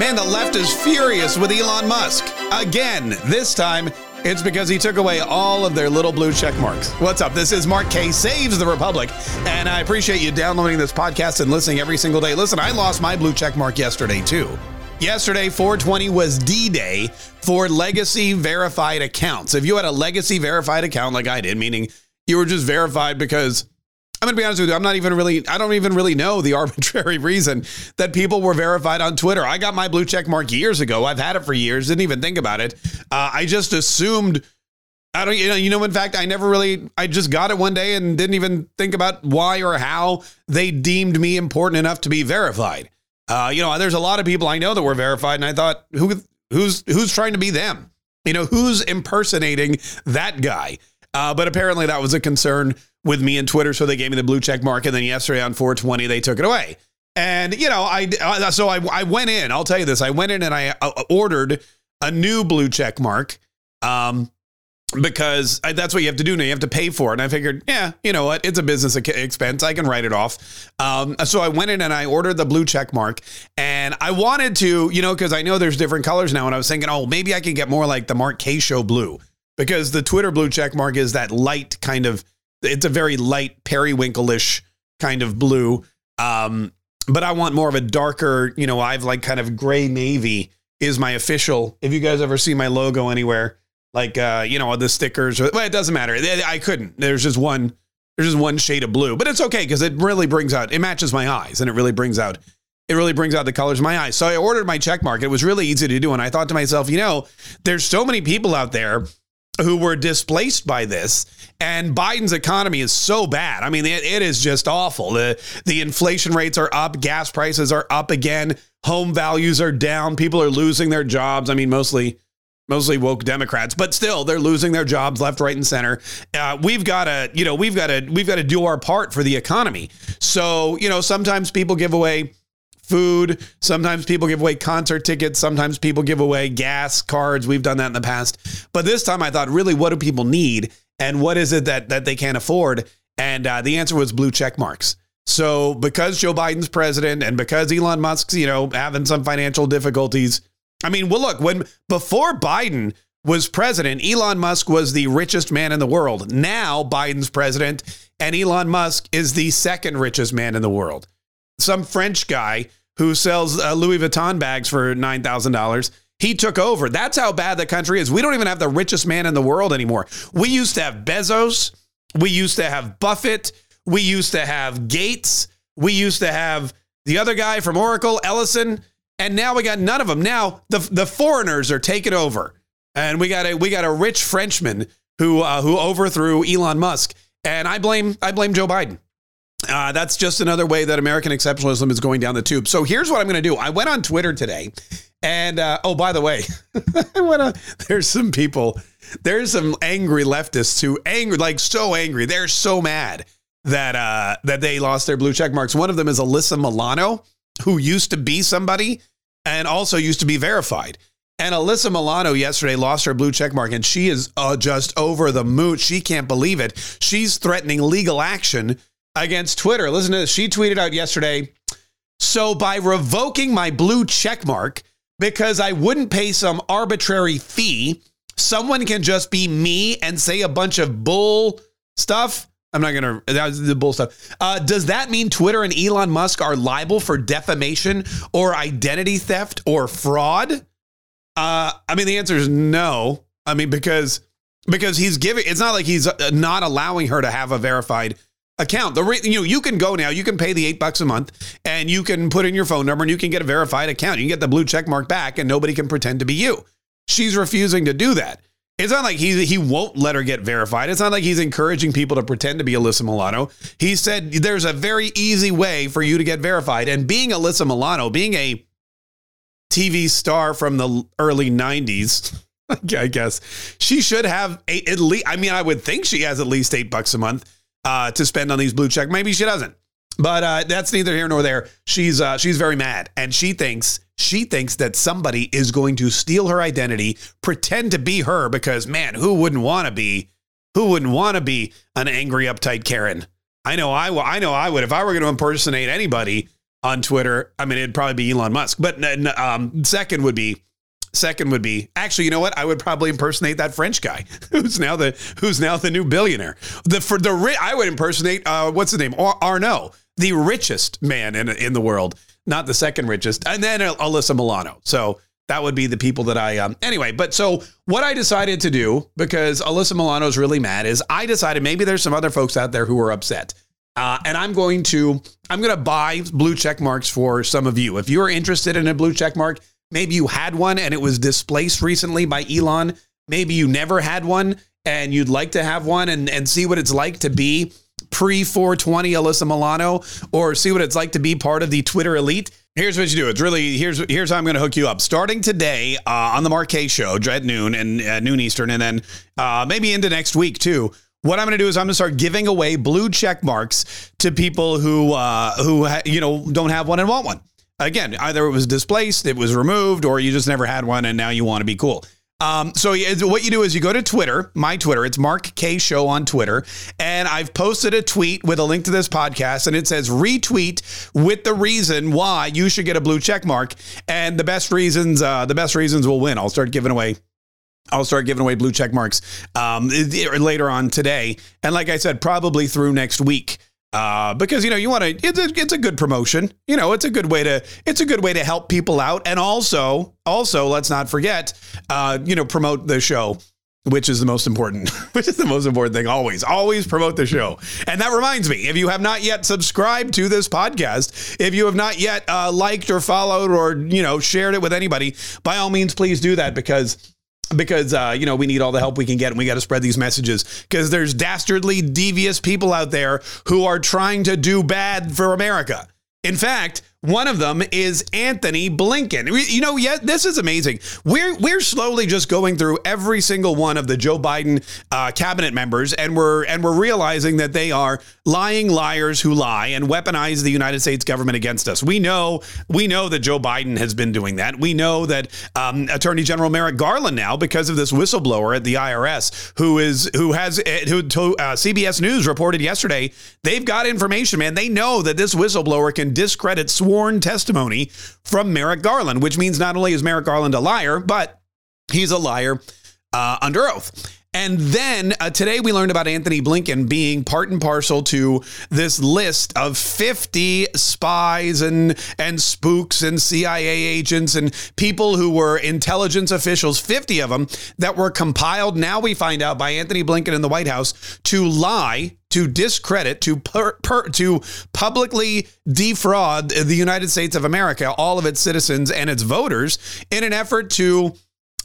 Man, the left is furious with Elon Musk. Again, this time it's because he took away all of their little blue check marks. What's up? This is Mark Kaye Saves the Republic, and I appreciate you downloading this podcast and listening every single day. Listen, I lost my blue check mark yesterday too. Yesterday, 420 was D Day for legacy verified accounts. If you had a legacy verified account like I did, meaning you were just verified because I'm going to be honest with you. I'm not even really, I don't even really know the arbitrary reason that people were verified on Twitter. I got my blue check mark years ago. I've had it for years, didn't even think about it. Uh, I just assumed, I don't, you know, you know, in fact, I never really, I just got it one day and didn't even think about why or how they deemed me important enough to be verified. Uh, you know, there's a lot of people I know that were verified, and I thought, who, who's, who's trying to be them? You know, who's impersonating that guy? Uh, but apparently that was a concern with me and Twitter, so they gave me the blue check mark. And then yesterday on 420, they took it away. And you know, I uh, so I I went in. I'll tell you this: I went in and I uh, ordered a new blue check mark. Um, because I, that's what you have to do now. You have to pay for it. And I figured, yeah, you know what? It's a business expense. I can write it off. Um, so I went in and I ordered the blue check mark. And I wanted to, you know, because I know there's different colors now. And I was thinking, oh, maybe I can get more like the Mark Kaye Show blue because the Twitter blue check mark is that light kind of it's a very light periwinkle-ish kind of blue. Um, but I want more of a darker, you know, I've like kind of gray navy is my official. If you guys ever see my logo anywhere, like uh, you know, the stickers, well, it doesn't matter. I couldn't. There's just one there's just one shade of blue. But it's okay because it really brings out it matches my eyes and it really brings out it really brings out the colors of my eyes. So I ordered my check mark. It was really easy to do. And I thought to myself, you know, there's so many people out there who were displaced by this. And Biden's economy is so bad. I mean, it, it is just awful. The, the inflation rates are up, gas prices are up again, home values are down, people are losing their jobs. I mean, mostly mostly woke Democrats, but still they're losing their jobs left, right, and center. Uh, we've got to, you know, we've got to, we've got to do our part for the economy. So, you know, sometimes people give away food. Sometimes people give away concert tickets. Sometimes people give away gas cards. We've done that in the past. But this time I thought, really, what do people need? And what is it that, that they can't afford? And uh, the answer was blue check marks. So because Joe Biden's president and because Elon Musk's, you know, having some financial difficulties, I mean, well, look, when before Biden was president, Elon Musk was the richest man in the world. Now Biden's president and Elon Musk is the second richest man in the world. Some French guy who sells uh, Louis Vuitton bags for $9,000. He took over. That's how bad the country is. We don't even have the richest man in the world anymore. We used to have Bezos. We used to have Buffett. We used to have Gates. We used to have the other guy from Oracle, Ellison. And now we got none of them. Now the, the foreigners are taking over. And we got a we got a rich Frenchman who uh, who overthrew Elon Musk. And I blame I blame Joe Biden. Uh, that's just another way that American exceptionalism is going down the tube. So here's what I'm going to do. I went on Twitter today, and uh, oh, by the way, went there's some people, there's some angry leftists who angry, like so angry, they're so mad that uh, that they lost their blue check marks. One of them is Alyssa Milano, who used to be somebody and also used to be verified. And Alyssa Milano yesterday lost her blue check mark, and she is uh, just over the moon. She can't believe it. She's threatening legal action against Twitter. Listen to this. She tweeted out yesterday So, by revoking my blue check mark because I wouldn't pay some arbitrary fee, someone can just be me and say a bunch of bull stuff. I'm not going to, that was the bull stuff. Uh, does that mean Twitter and Elon Musk are liable for defamation or identity theft or fraud? Uh, I mean, the answer is no. I mean, because because he's giving, it's not like he's uh, not allowing her to have a verified account. The re- you know you can go now. You can pay the eight bucks a month, and you can put in your phone number, and you can get a verified account. You can get the blue check mark back, and nobody can pretend to be you. She's refusing to do that. It's not like he he won't let her get verified. It's not like he's encouraging people to pretend to be Alyssa Milano. He said there's a very easy way for you to get verified. And being Alyssa Milano, being a TV star from the early 90s, I guess she should have at least. I mean, I would think she has at least eight bucks a month uh, to spend on these blue check. Maybe she doesn't, but uh, that's neither here nor there. She's uh, she's very mad, and she thinks she thinks that somebody is going to steal her identity, pretend to be her, because man, who wouldn't want to be? Who wouldn't want to be an angry, uptight Karen? I know I I know I would if I were going to impersonate anybody. on Twitter. I mean, it'd probably be Elon Musk, but um, second would be second would be actually, you know what? I would probably impersonate that French guy who's now the who's now the new billionaire. The for the I would impersonate uh, what's his name Arnault, the richest man in in the world, not the second richest, and then Alyssa Milano. So that would be the people that I um anyway but so what i decided to do because alyssa milano's really mad is i decided maybe there's some other folks out there who are upset uh, and i'm going to i'm going to buy blue check marks for some of you if you're interested in a blue check mark maybe you had one and it was displaced recently by elon maybe you never had one and you'd like to have one and, and see what it's like to be pre 420 alyssa milano or see what it's like to be part of the twitter elite Here's what you do. It's really here's here's how I'm going to hook you up. Starting today uh, on the Mark Kaye Show at noon and uh, noon Eastern, and then uh, maybe into next week too. What I'm going to do is I'm going to start giving away blue check marks to people who uh, who ha- you know don't have one and want one. Again, either it was displaced, it was removed, or you just never had one and now you want to be cool. Um, so what you do is you go to Twitter, my Twitter, it's Mark Kaye Show on Twitter, and I've posted a tweet with a link to this podcast, and it says retweet with the reason why you should get a blue check mark, and the best reasons, uh, the best reasons will win. I'll start giving away I'll start giving away blue check marks um, later on today. And like I said, probably through next week uh, because you know you want to it's a, it's a good promotion. You know it's a good way to it's a good way to help people out. And also also let's not forget uh, you know promote the show which is the most important which is the most important thing always. Always promote the show. And that reminds me if you have not yet subscribed to this podcast if you have not yet uh, liked or followed or you know shared it with anybody by all means please do that because because uh, you know we need all the help we can get and we got to spread these messages because there's dastardly devious people out there who are trying to do bad for america in fact one of them is Antony Blinken. You know, yeah, this is amazing. We're we're slowly just going through every single one of the Joe Biden uh, cabinet members, and we're and we're realizing that they are lying liars who lie and weaponize the United States government against us. We know we know that Joe Biden has been doing that. We know that um, Attorney General Merrick Garland now, because of this whistleblower at the IRS, who is who has eh, who uh, CBS News reported yesterday, they've got information, man. They know that this whistleblower can discredit sworn testimony from Merrick Garland, which means not only is Merrick Garland a liar, but he's a liar uh, under oath. And then uh, today we learned about Antony Blinken being part and parcel to this list of 50 spies and and spooks and CIA agents and people who were intelligence officials, 50 of them that were compiled now we find out by Antony Blinken in the White House to lie to discredit, to per, per, to publicly defraud the United States of America, all of its citizens and its voters, in an effort to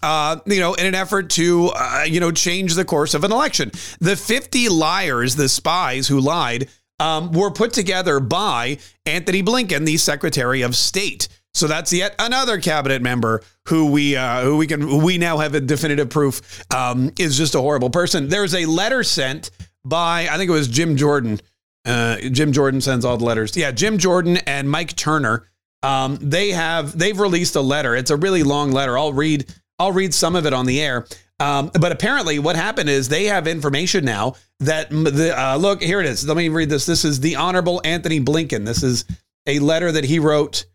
uh, you know, in an effort to, uh, you know, change the course of an election. The 50 liars, the spies who lied, um, were put together by Antony Blinken, the Secretary of State. So that's yet another cabinet member who we uh, who we can who we now have a definitive proof um, is just a horrible person. There's a letter sent by I think it was Jim Jordan. Uh, Jim Jordan sends all the letters. Yeah, Jim Jordan and Mike Turner. Um, they have they've released a letter. It's a really long letter. I'll read I'll read some of it on the air. Um, but apparently, what happened is they have information now that the uh, look here it is. Let me read this. This is the Honorable Antony Blinken. This is a letter that he wrote,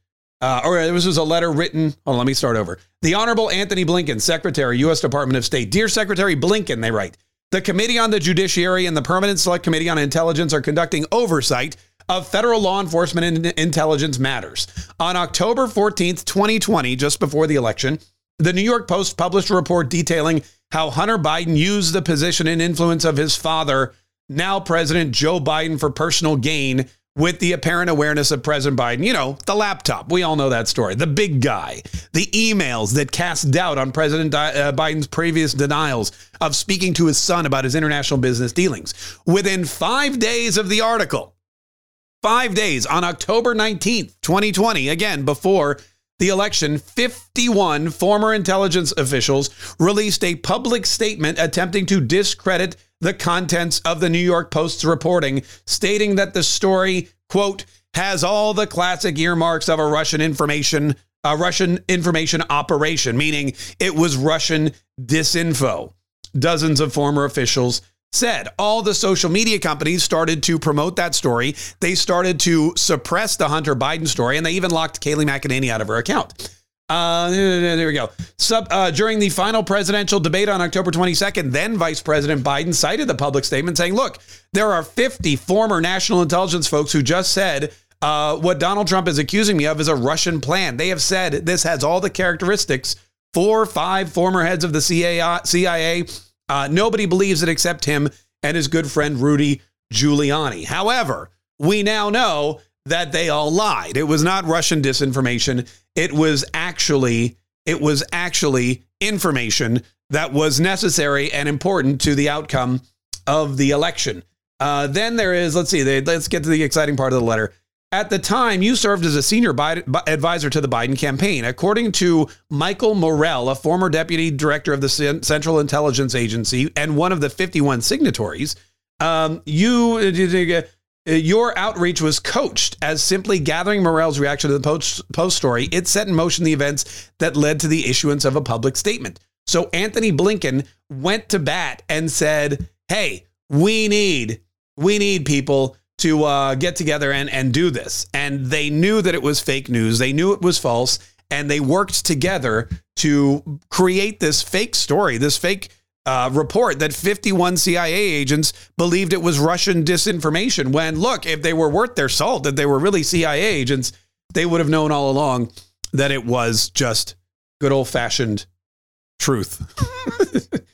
uh, or this was a letter written. Oh, let me start over. The Honorable Antony Blinken, Secretary, U.S. Department of State. Dear Secretary Blinken, they write. The Committee on the Judiciary and the Permanent Select Committee on Intelligence are conducting oversight of federal law enforcement and intelligence matters. On October 14th, 2020, just before the election, the New York Post published a report detailing how Hunter Biden used the position and influence of his father, now President Joe Biden, for personal gain with the apparent awareness of President Biden. You know, the laptop. We all know that story. The big guy. The emails that cast doubt on President uh, Biden's previous denials of speaking to his son about his international business dealings. Within five days of the article, five days on October 19th, 2020, again, before the election, 51 former intelligence officials released a public statement attempting to discredit the contents of the New York Post's reporting, stating that the story, quote, has all the classic earmarks of a Russian information a Russian information operation, meaning it was Russian disinfo. Dozens of former officials said. All the social media companies started to promote that story. They started to suppress the Hunter Biden story, and they even locked Kayleigh McEnany out of her account. Uh, there we go. Sub, uh, during the final presidential debate on October 22nd, then Vice President Biden cited the public statement saying, look, there are 50 former national intelligence folks who just said uh, what Donald Trump is accusing me of is a Russian plan. They have said this has all the characteristics. Four, five former heads of the CIA. Uh, nobody believes it except him and his good friend Rudy Giuliani. However, we now know that they all lied. It was not Russian disinformation. It was actually it was actually information that was necessary and important to the outcome of the election. Uh, then there is, let's see, they, let's get to the exciting part of the letter. At the time, you served as a senior Biden, advisor to the Biden campaign. According to Michael Morell, a former deputy director of the Central Intelligence Agency and one of the 51 signatories, um, you your outreach was coached as simply gathering Morell's reaction to the post, post story. It set in motion the events that led to the issuance of a public statement. So Antony Blinken went to bat and said, "Hey, we need we need people to uh, get together and, and do this. And they knew that it was fake news. They knew it was false. And they worked together to create this fake story, this fake uh, report that 51 CIA agents believed it was Russian disinformation. When, look, if they were worth their salt, that they were really CIA agents, they would have known all along that it was just good old fashioned truth,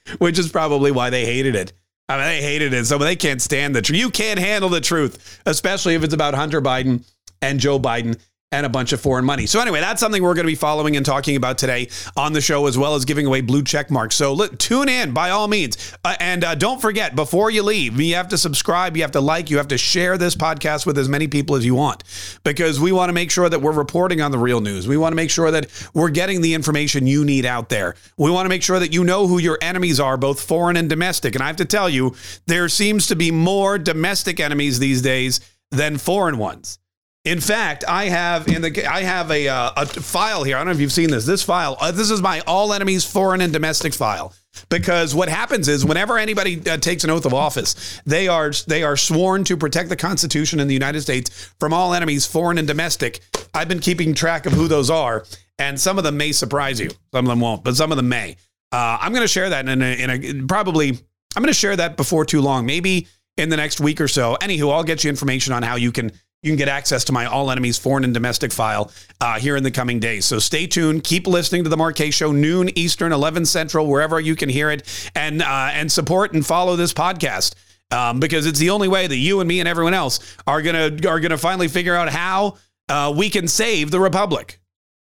which is probably why they hated it. I mean, they hated it. And so they can't stand the truth. You can't handle the truth, especially if it's about Hunter Biden and Joe Biden and a bunch of foreign money. So anyway, that's something we're going to be following and talking about today on the show, as well as giving away blue check marks. So let, tune in by all means, uh, and uh, don't forget before you leave, you have to subscribe, you have to like, you have to share this podcast with as many people as you want, because we want to make sure that we're reporting on the real news. We want to make sure that we're getting the information you need out there. We want to make sure that you know who your enemies are, both foreign and domestic. And I have to tell you, there seems to be more domestic enemies these days than foreign ones. In fact, I have in the I have a uh, a file here. I don't know if you've seen this. This file. Uh, this is my all enemies foreign and domestic file. Because what happens is whenever anybody uh, takes an oath of office, they are they are sworn to protect the Constitution in the United States from all enemies, foreign and domestic. I've been keeping track of who those are, and some of them may surprise you. Some of them won't, but some of them may. Uh, I'm going to share that in a, in a probably I'm going to share that before too long, maybe in the next week or so. Anywho, I'll get you information on how you can you can get access to my all enemies foreign and domestic file uh, here in the coming days. So stay tuned. Keep listening to the Mark Kaye Show, noon Eastern, 11 Central, wherever you can hear it, and uh, and support and follow this podcast. Um, because it's the only way that you and me and everyone else are gonna are gonna finally figure out how uh, we can save the republic.